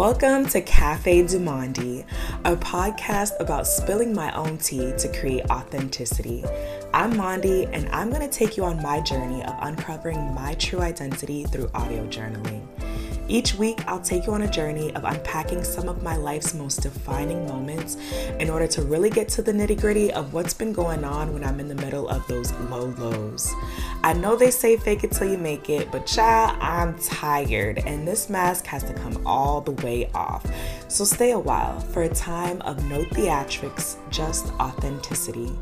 Welcome to Cafe du Monde, a podcast about spilling my own tea to create authenticity. I'm Mondi, and I'm going to take you on my journey of uncovering my true identity through audio journaling. Each week, I'll take you on a journey of unpacking some of my life's most defining moments in order to really get to the nitty gritty of what's been going on when I'm in the middle of those low lows. I know they say fake it till you make it, but child, I'm tired and this mask has to come all the way off. So stay a while for a time of no theatrics, just authenticity.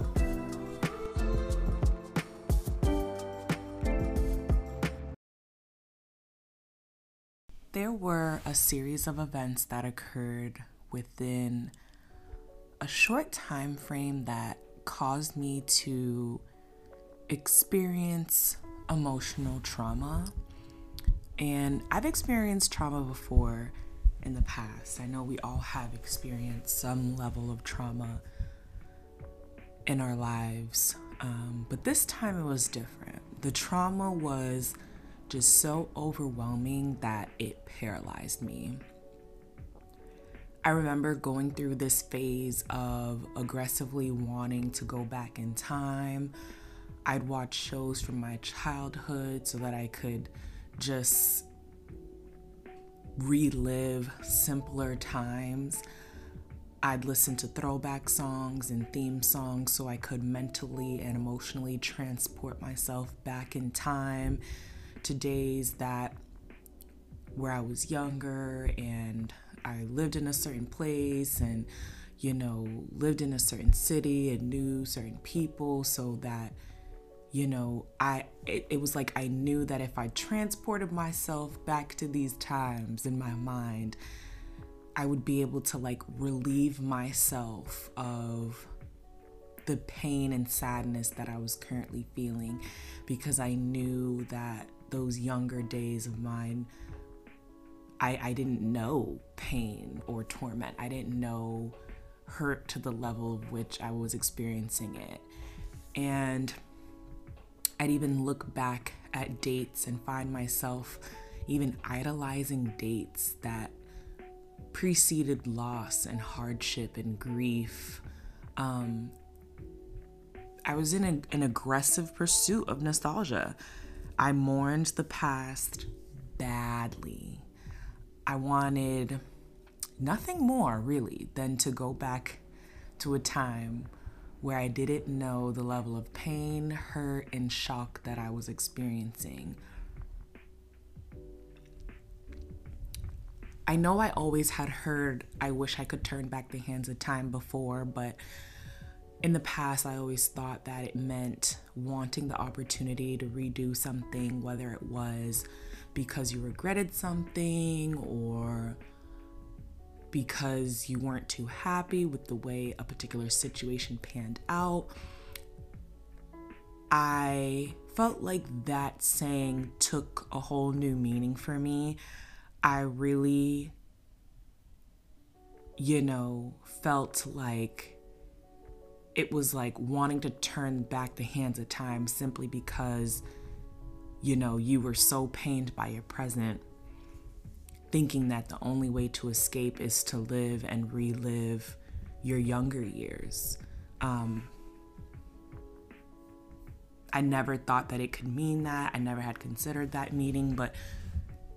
A series of events that occurred within a short time frame that caused me to experience emotional trauma. And I've experienced trauma before in the past. I know we all have experienced some level of trauma in our lives, um, but this time it was different. The trauma was just so overwhelming that it paralyzed me. I remember going through this phase of aggressively wanting to go back in time. I'd watch shows from my childhood so that I could just relive simpler times. I'd listen to throwback songs and theme songs so I could mentally and emotionally transport myself back in time to days that where I was younger and I lived in a certain place and you know lived in a certain city and knew certain people so that you know I it, it was like I knew that if I transported myself back to these times in my mind I would be able to like relieve myself of the pain and sadness that I was currently feeling because I knew that those younger days of mine, I, I didn't know pain or torment. I didn't know hurt to the level of which I was experiencing it. And I'd even look back at dates and find myself even idolizing dates that preceded loss and hardship and grief. Um, I was in a, an aggressive pursuit of nostalgia. I mourned the past badly. I wanted nothing more really than to go back to a time where I didn't know the level of pain, hurt, and shock that I was experiencing. I know I always had heard, I wish I could turn back the hands of time before, but in the past, I always thought that it meant wanting the opportunity to redo something, whether it was because you regretted something or because you weren't too happy with the way a particular situation panned out. I felt like that saying took a whole new meaning for me. I really, you know, felt like it was like wanting to turn back the hands of time simply because, you know, you were so pained by your present, thinking that the only way to escape is to live and relive your younger years. Um, I never thought that it could mean that. I never had considered that meaning, but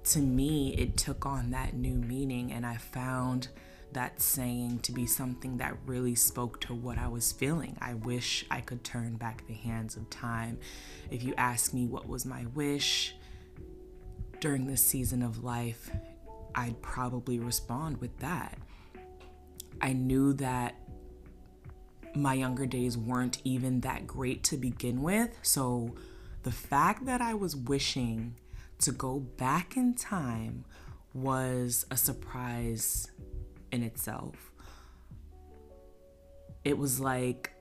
to me, it took on that new meaning, and I found that saying to be something that really spoke to what I was feeling. I wish I could turn back the hands of time. If you ask me what was my wish during this season of life, I'd probably respond with that. I knew that my younger days weren't even that great to begin with. So the fact that I was wishing to go back in time was a surprise in itself. It was like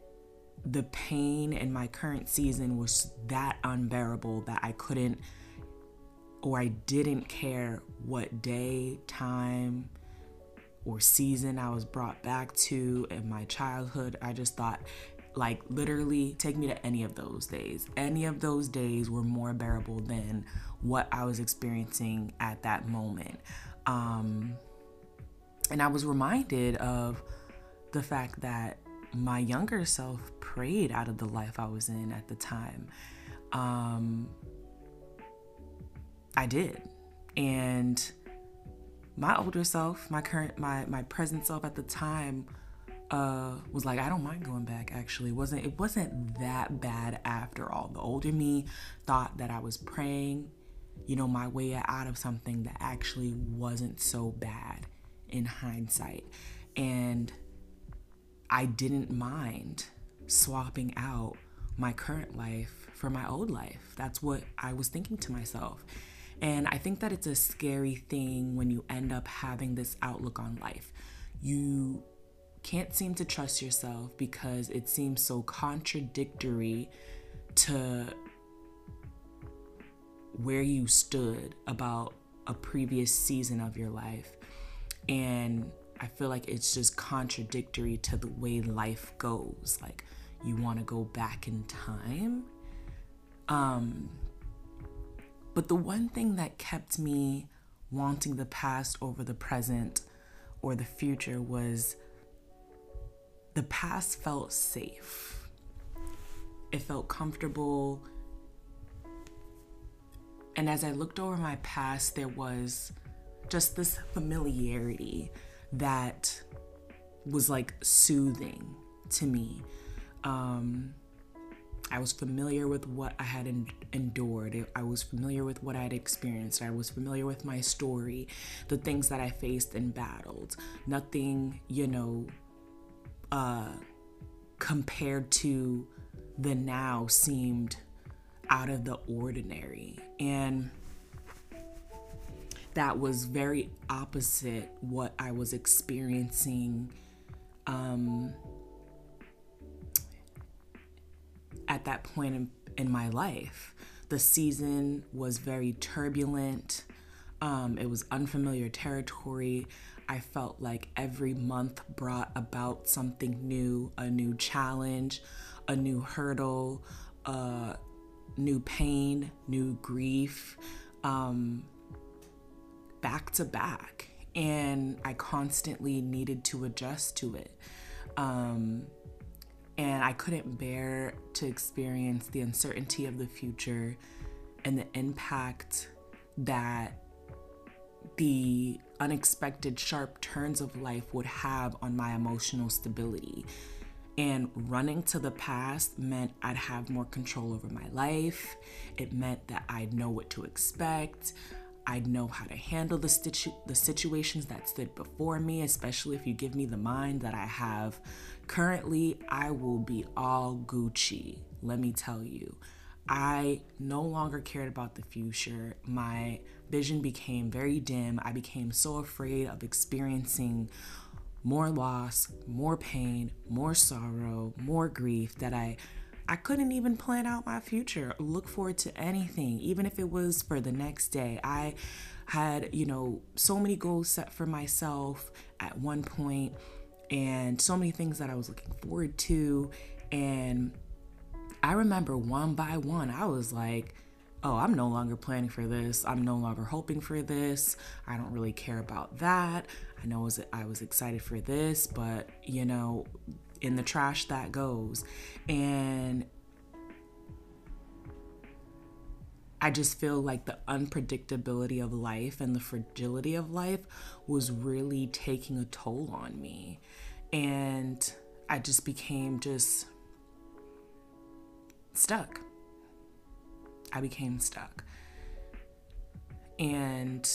the pain in my current season was that unbearable that I couldn't or I didn't care what day, time, or season I was brought back to in my childhood. I just thought, like, literally, take me to any of those days. Any of those days were more bearable than what I was experiencing at that moment. Um, And I was reminded of the fact that my younger self prayed out of the life I was in at the time. Um, I did. And my older self, my current, my, my present self at the time, uh, was like, I don't mind going back. Actually, it wasn't it wasn't that bad after all. The older me thought that I was praying, you know, my way out of something that actually wasn't so bad in hindsight, and I didn't mind swapping out my current life for my old life. That's what I was thinking to myself. And I think that it's a scary thing when you end up having this outlook on life. You can't seem to trust yourself because it seems so contradictory to where you stood about a previous season of your life. And I feel like it's just contradictory to the way life goes. Like you want to go back in time. Um but the one thing that kept me wanting the past over the present or the future was the past felt safe. It felt comfortable. And as I looked over my past, there was just this familiarity that was like soothing to me. Um, I was familiar with what I had en- endured. I was familiar with what I had experienced. I was familiar with my story, the things that I faced and battled. Nothing, you know, uh, compared to the now seemed out of the ordinary. And that was very opposite what I was experiencing um, at that point in, in, my life. The season was very turbulent. Um, it was unfamiliar territory. I felt like every month brought about something new, a new challenge, a new hurdle, a new pain, new grief. Um, back to back. And I constantly needed to adjust to it. Um, and I couldn't bear to experience the uncertainty of the future and the impact that the unexpected sharp turns of life would have on my emotional stability. And running to the past meant I'd have more control over my life. It meant that I'd know what to expect. I'd know how to handle the, situ- the situations that stood before me, especially if you give me the mind that I have currently. I will be all Gucci, let me tell you. I no longer cared about the future. My vision became very dim. I became so afraid of experiencing more loss, more pain, more sorrow, more grief that I I couldn't even plan out my future, look forward to anything, even if it was for the next day. I had, you know, so many goals set for myself at one point and so many things that I was looking forward to and I remember one by one I was like oh, I'm no longer planning for this. I'm no longer hoping for this. I don't really care about that. I know I was excited for this, but you know, in the trash that goes. And I just feel like the unpredictability of life and the fragility of life was really taking a toll on me. And I just became just stuck. I became stuck. And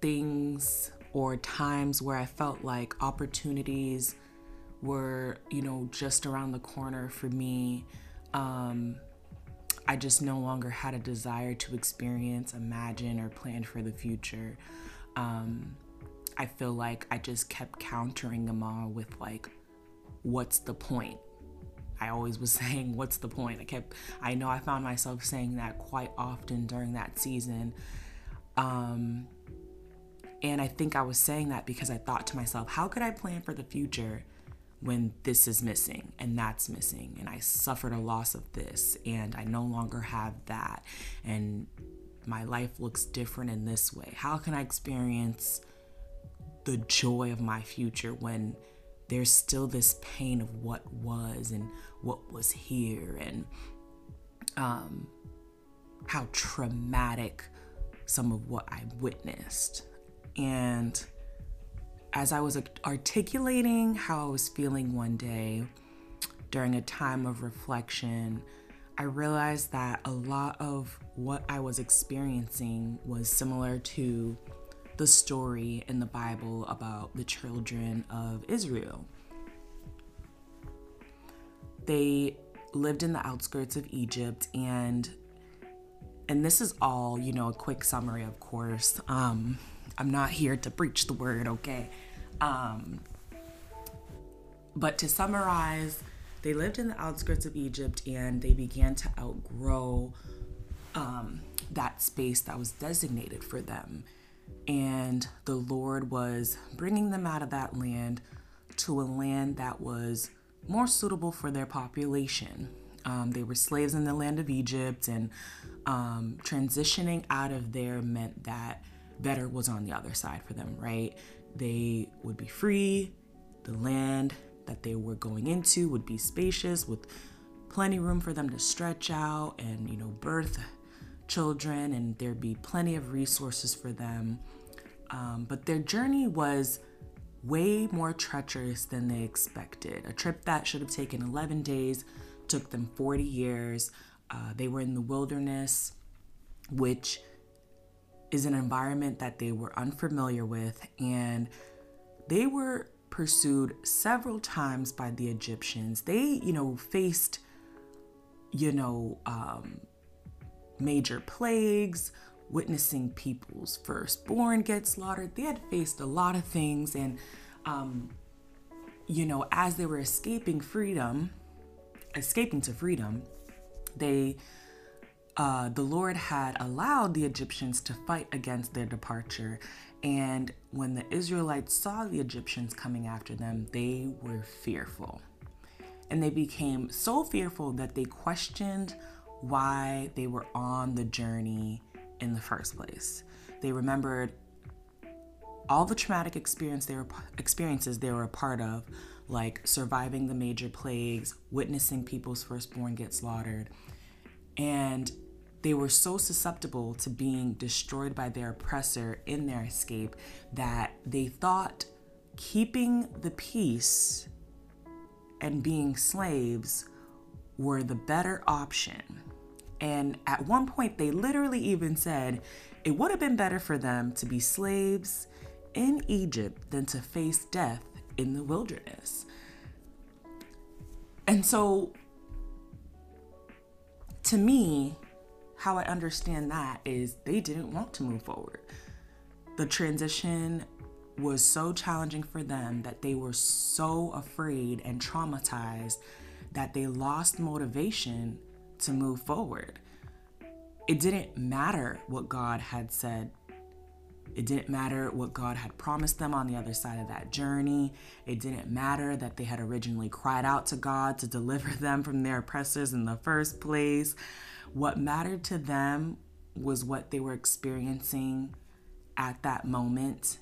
things or times where I felt like opportunities were, you know, just around the corner for me. Um, I just no longer had a desire to experience, imagine, or plan for the future. Um, I feel like I just kept countering them all with, like, what's the point? I always was saying, What's the point? I kept, I know I found myself saying that quite often during that season. Um, and I think I was saying that because I thought to myself, How could I plan for the future when this is missing and that's missing? And I suffered a loss of this and I no longer have that. And my life looks different in this way. How can I experience the joy of my future when there's still this pain of what was and what was here and um, how traumatic some of what I witnessed. And as I was articulating how I was feeling one day during a time of reflection, I realized that a lot of what I was experiencing was similar to the story in the Bible about the children of Israel. They lived in the outskirts of Egypt and and this is all, you know, a quick summary, of course. Um, I'm not here to preach the word, okay? Um, but to summarize, they lived in the outskirts of Egypt and they began to outgrow um, that space that was designated for them and the Lord was bringing them out of that land to a land that was more suitable for their population. Um, they were slaves in the land of Egypt, and um, transitioning out of there meant that better was on the other side for them, right? They would be free, the land that they were going into would be spacious with plenty room for them to stretch out and, you know, birth children, and there'd be plenty of resources for them. Um, but their journey was way more treacherous than they expected. A trip that should have taken 11 days took them 40 years. Uh, they were in the wilderness, which is an environment that they were unfamiliar with, and they were pursued several times by the Egyptians. They, you know, faced, you know, um, major plagues, witnessing people's firstborn get slaughtered. They had faced a lot of things, and um, you know, as they were escaping freedom, escaping to freedom, they uh, the Lord had allowed the Egyptians to fight against their departure. And when the Israelites saw the Egyptians coming after them, they were fearful. And they became so fearful that they questioned why they were on the journey in the first place. They remembered all the traumatic experience they were, experiences they were a part of, like surviving the major plagues, witnessing people's firstborn get slaughtered, and they were so susceptible to being destroyed by their oppressor in their escape that they thought keeping the peace and being slaves were the better option. And at one point, they literally even said it would have been better for them to be slaves in Egypt than to face death in the wilderness. And so, to me, how I understand that is they didn't want to move forward. The transition was so challenging for them that they were so afraid and traumatized that they lost motivation to move forward. It didn't matter what God had said. It didn't matter what God had promised them on the other side of that journey. It didn't matter that they had originally cried out to God to deliver them from their oppressors in the first place. What mattered to them was what they were experiencing at that moment.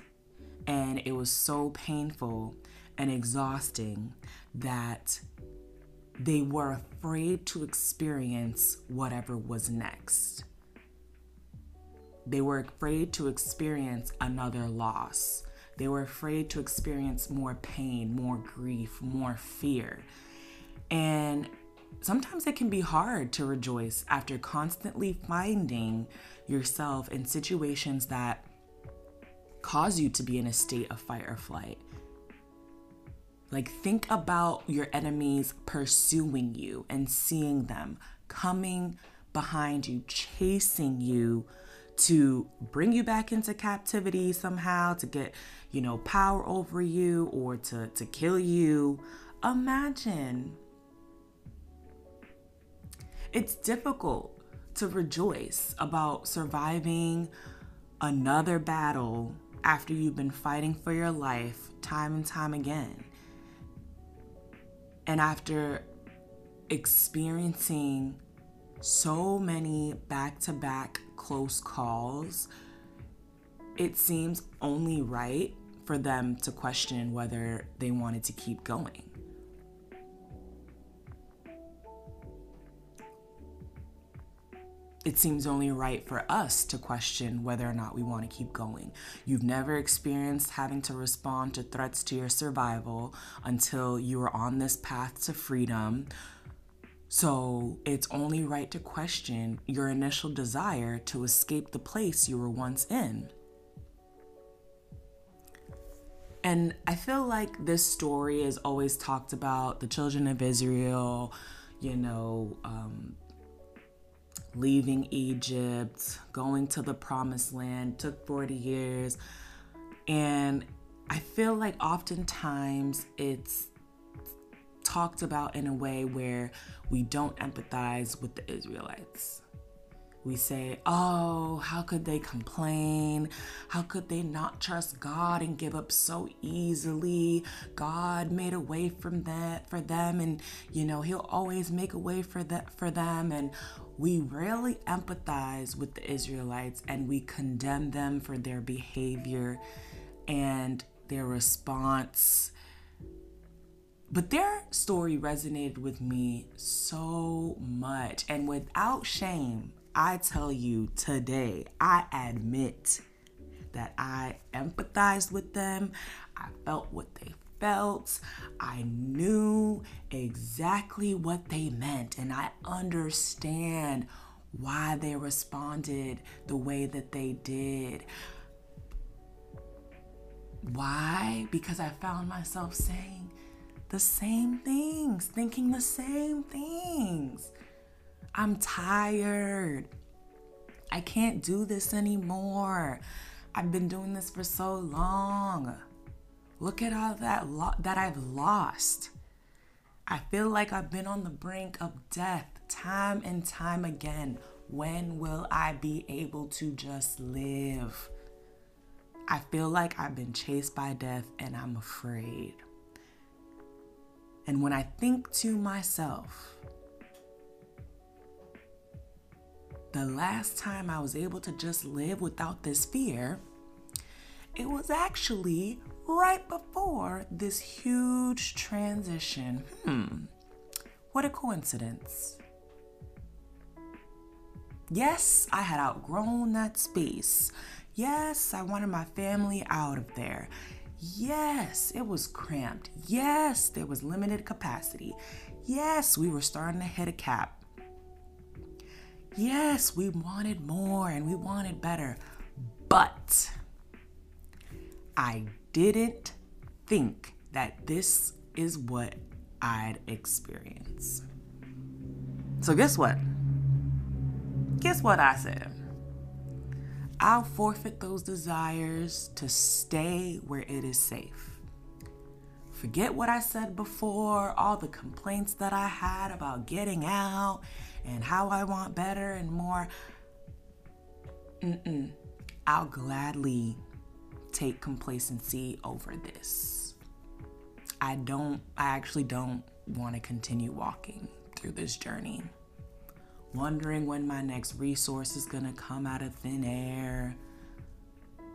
And it was so painful and exhausting that they were afraid to experience whatever was next. They were afraid to experience another loss. They were afraid to experience more pain, more grief, more fear. And sometimes it can be hard to rejoice after constantly finding yourself in situations that cause you to be in a state of fight or flight. Like, think about your enemies pursuing you and seeing them coming behind you, chasing you to bring you back into captivity somehow, to get, you know, power over you or to, to kill you. Imagine. It's difficult to rejoice about surviving another battle after you've been fighting for your life time and time again. And after experiencing so many back to back close calls, it seems only right for them to question whether they wanted to keep going. It seems only right for us to question whether or not we want to keep going. You've never experienced having to respond to threats to your survival until you are on this path to freedom. So it's only right to question your initial desire to escape the place you were once in. And I feel like this story is always talked about the children of Israel, you know, um, leaving Egypt, going to the promised land, took 40 years. And I feel like oftentimes it's talked about in a way where we don't empathize with the Israelites. We say, oh, how could they complain? How could they not trust God and give up so easily? God made a way from that for them and you know, he'll always make a way for that for them and we rarely empathize with the Israelites and we condemn them for their behavior and their response. But their story resonated with me so much. And without shame, I tell you today, I admit that I empathized with them. I felt what they felt. I knew exactly what they meant, and I understand why they responded the way that they did. Why? Because I found myself saying the same things, thinking the same things. I'm tired. I can't do this anymore. I've been doing this for so long. Look at all that lo- that I've lost. I feel like I've been on the brink of death time and time again. When will I be able to just live? I feel like I've been chased by death and I'm afraid. And when I think to myself, the last time I was able to just live without this fear, it was actually right before this huge transition. Hmm, what a coincidence. Yes, I had outgrown that space. Yes, I wanted my family out of there. Yes, it was cramped. Yes, there was limited capacity. Yes, we were starting to hit a cap. Yes, we wanted more and we wanted better. But I didn't think that this is what I'd experience. So, guess what? Guess what I said? I'll forfeit those desires to stay where it is safe. Forget what I said before, all the complaints that I had about getting out and how I want better and more. Mm-mm. I'll gladly take complacency over this. I don't, I actually don't want to continue walking through this journey. Wondering when my next resource is going to come out of thin air,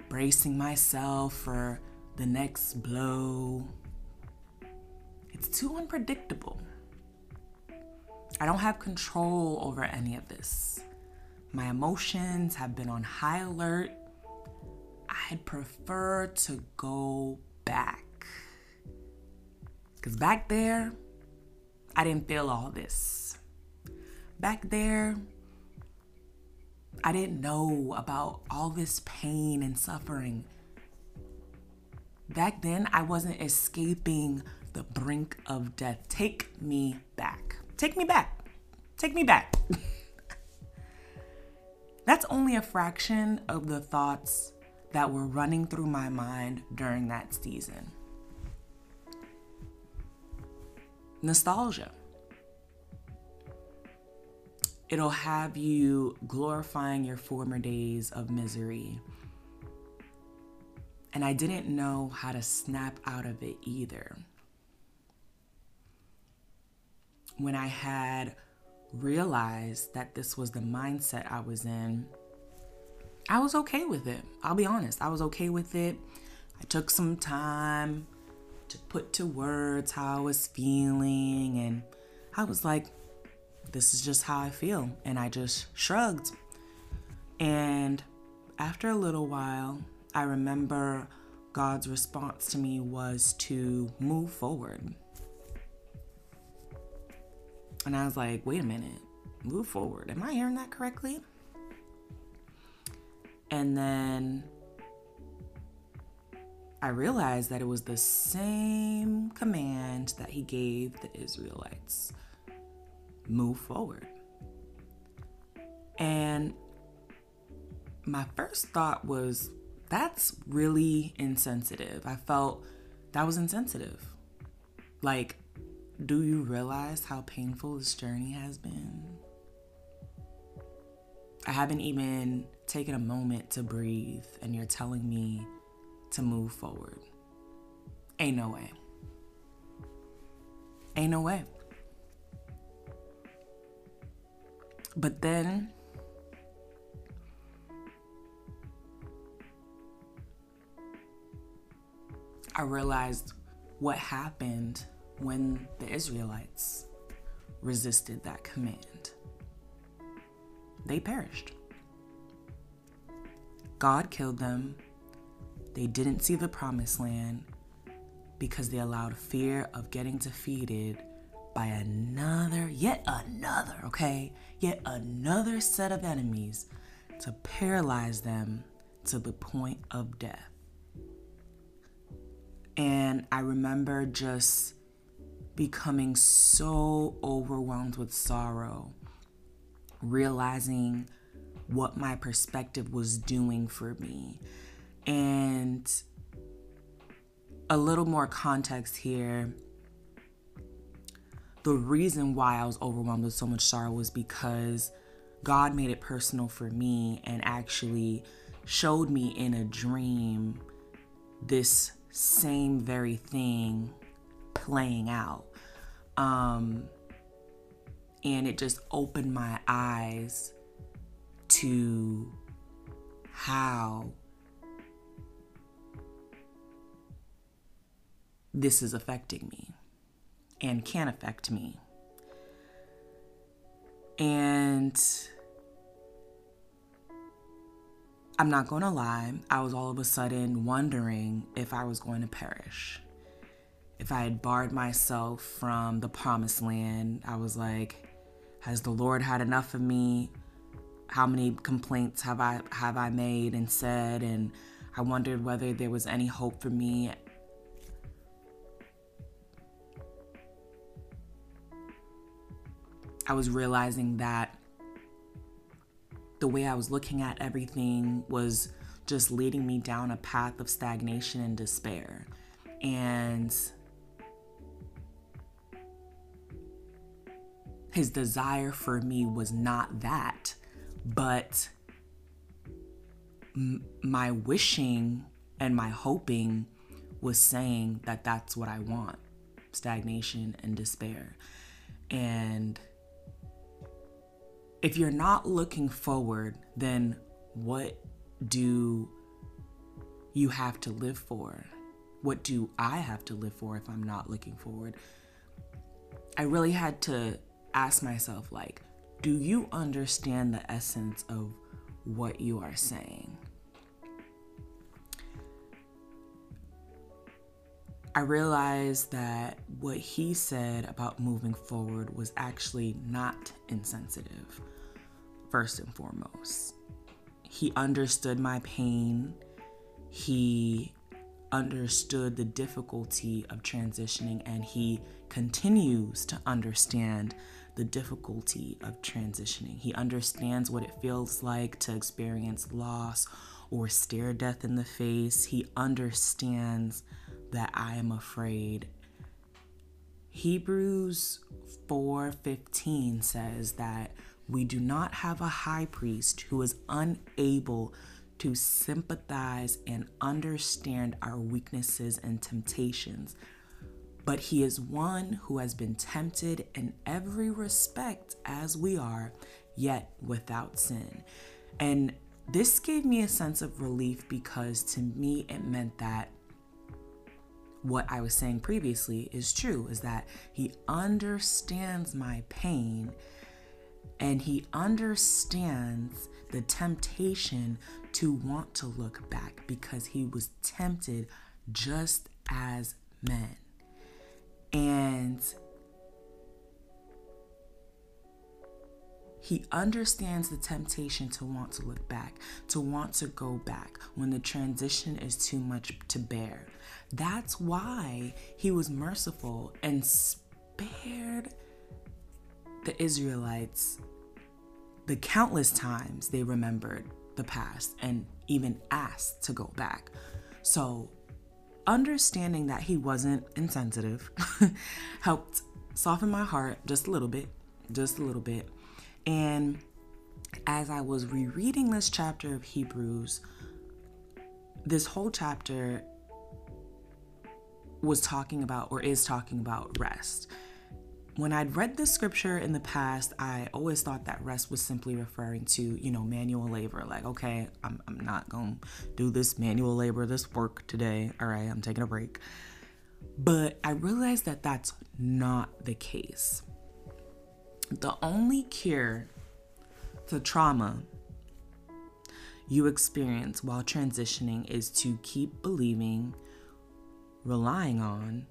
bracing myself for the next blow. It's too unpredictable. I don't have control over any of this. My emotions have been on high alert I'd prefer to go back. Because back there, I didn't feel all this. Back there, I didn't know about all this pain and suffering. Back then, I wasn't escaping the brink of death. Take me. Take me back. Take me back. That's only a fraction of the thoughts that were running through my mind during that season. Nostalgia. It'll have you glorifying your former days of misery. And I didn't know how to snap out of it either. When I had realized that this was the mindset I was in, I was okay with it. I'll be honest. I was okay with it. I took some time to put to words how I was feeling, and I was like, this is just how I feel. And I just shrugged. And after a little while, I remember God's response to me was to move forward. And I was like, wait a minute, move forward. Am I hearing that correctly? And then I realized that it was the same command that he gave the Israelites move forward. And my first thought was, that's really insensitive. I felt that was insensitive. Like, do you realize how painful this journey has been? I haven't even taken a moment to breathe, and you're telling me to move forward. Ain't no way. Ain't no way. But then I realized what happened when the Israelites resisted that command. They perished. God killed them. They didn't see the promised land because they allowed fear of getting defeated by another, yet another, okay? Yet another set of enemies to paralyze them to the point of death. And I remember just becoming so overwhelmed with sorrow, realizing what my perspective was doing for me. And a little more context here. The reason why I was overwhelmed with so much sorrow was because God made it personal for me and actually showed me in a dream this same very thing playing out. Um, and it just opened my eyes to how this is affecting me and can affect me. And I'm not going to lie, I was all of a sudden wondering if I was going to perish. If I had barred myself from the promised land, I was like, has the Lord had enough of me? How many complaints have I have I made and said and I wondered whether there was any hope for me. I was realizing that the way I was looking at everything was just leading me down a path of stagnation and despair. And his desire for me was not that, but m- my wishing and my hoping was saying that that's what I want stagnation and despair. And if you're not looking forward, then what do you have to live for? What do I have to live for if I'm not looking forward? I really had to ask myself, like, do you understand the essence of what you are saying? I realized that what he said about moving forward was actually not insensitive, first and foremost. He understood my pain. He understood the difficulty of transitioning, and he continues to understand the difficulty of transitioning. He understands what it feels like to experience loss or stare death in the face. He understands that I am afraid. Hebrews 4:15 says that we do not have a high priest who is unable to sympathize and understand our weaknesses and temptations, but he is one who has been tempted in every respect as we are, yet without sin. And this gave me a sense of relief because to me it meant that what I was saying previously is true is that he understands my pain and he understands the temptation to want to look back because he was tempted just as men. And He understands the temptation to want to look back, to want to go back when the transition is too much to bear. That's why he was merciful and spared the Israelites the countless times they remembered the past and even asked to go back. So, understanding that he wasn't insensitive helped soften my heart just a little bit, just a little bit. And as I was rereading this chapter of Hebrews, this whole chapter was talking about or is talking about rest. When I'd read this scripture in the past, I always thought that rest was simply referring to, you know, manual labor. Like, okay, I'm, I'm not going to do this manual labor, this work today. All right, I'm taking a break. But I realized that that's not the case. The only cure to trauma you experience while transitioning is to keep believing, relying on,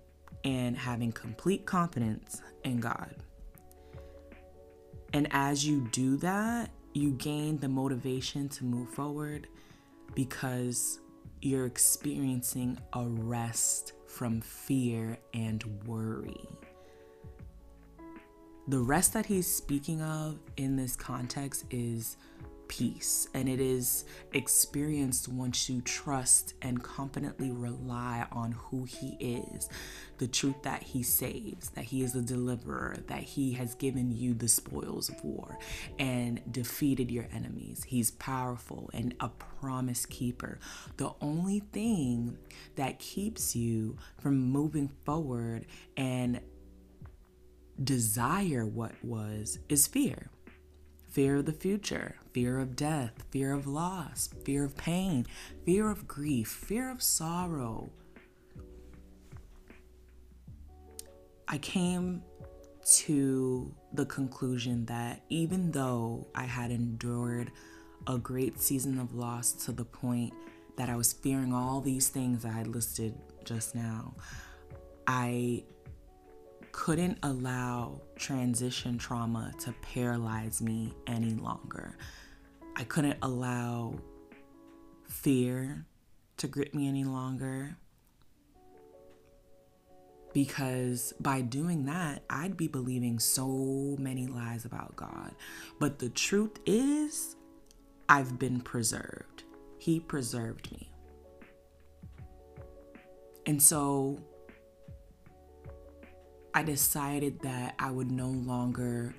and having complete confidence in God. And as you do that, you gain the motivation to move forward because you're experiencing a rest from fear and worry. The rest that he's speaking of in this context is peace, and it is experienced once you trust and confidently rely on who He is, the truth that He saves, that He is a deliverer, that He has given you the spoils of war and defeated your enemies. He's powerful and a promise keeper. The only thing that keeps you from moving forward and desire what was is fear fear of the future, fear of death, fear of loss, fear of pain, fear of grief, fear of sorrow. I came to the conclusion that even though I had endured a great season of loss to the point that I was fearing all these things I had listed just now, I couldn't allow transition trauma to paralyze me any longer. I couldn't allow fear to grip me any longer. Because by doing that, I'd be believing so many lies about God. But the truth is, I've been preserved. He preserved me. And so I decided that I would no longer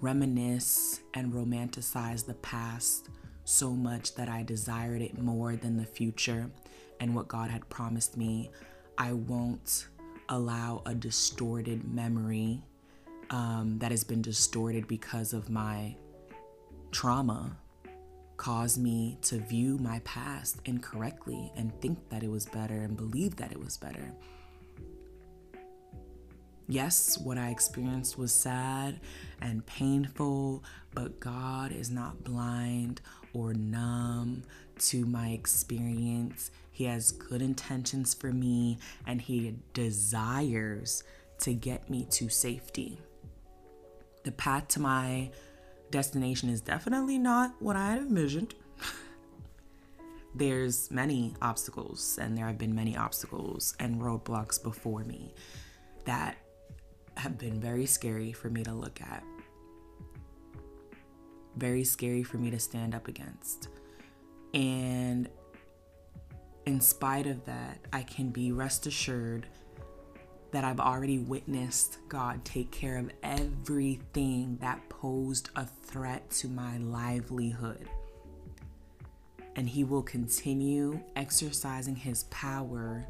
reminisce and romanticize the past so much that I desired it more than the future and what God had promised me. I won't allow a distorted memory um, that has been distorted because of my trauma cause me to view my past incorrectly and think that it was better and believe that it was better. Yes, what I experienced was sad and painful, but God is not blind or numb to my experience. He has good intentions for me and He desires to get me to safety. The path to my destination is definitely not what I had envisioned. There's many obstacles, and there have been many obstacles and roadblocks before me that have been very scary for me to look at, very scary for me to stand up against. And in spite of that, I can be rest assured that I've already witnessed God take care of everything that posed a threat to my livelihood. And He will continue exercising His power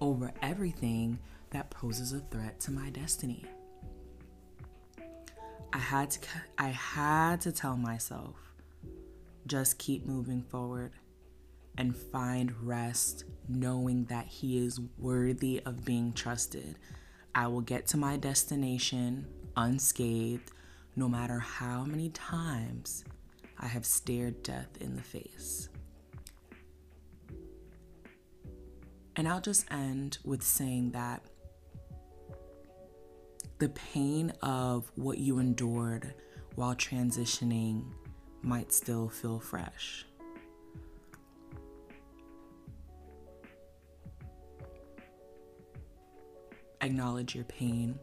over everything that poses a threat to my destiny. I had to I had to tell myself just keep moving forward. and find rest knowing that He is worthy of being trusted. I will get to my destination unscathed no matter how many times I have stared death in the face. And I'll just end with saying that the pain of what you endured while transitioning might still feel fresh. Acknowledge your pain.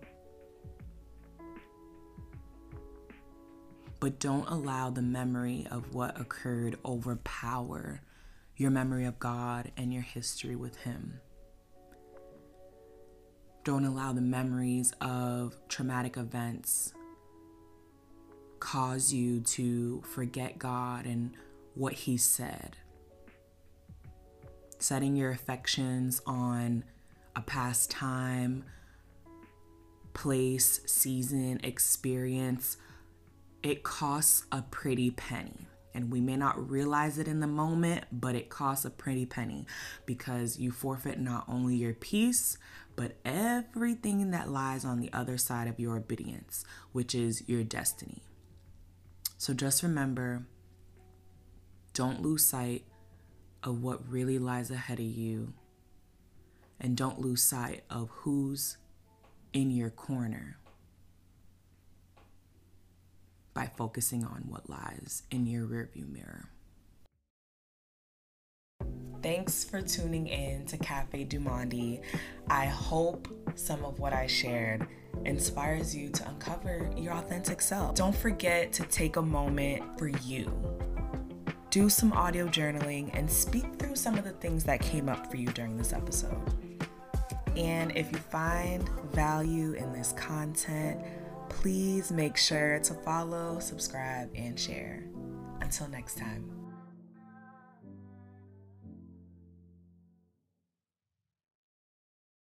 But don't allow the memory of what occurred overpower your memory of God and your history with Him. Don't allow the memories of traumatic events cause you to forget God and what He said. Setting your affections on a past time, place, season, experience, it costs a pretty penny. And we may not realize it in the moment, but it costs a pretty penny because you forfeit not only your peace, but everything that lies on the other side of your obedience, which is your destiny. So just remember don't lose sight of what really lies ahead of you, and don't lose sight of who's in your corner by focusing on what lies in your rearview mirror. Thanks for tuning in to Cafe Du Monde. I hope some of what I shared inspires you to uncover your authentic self. Don't forget to take a moment for you. Do some audio journaling and speak through some of the things that came up for you during this episode. And if you find value in this content, please make sure to follow, subscribe, and share. Until next time.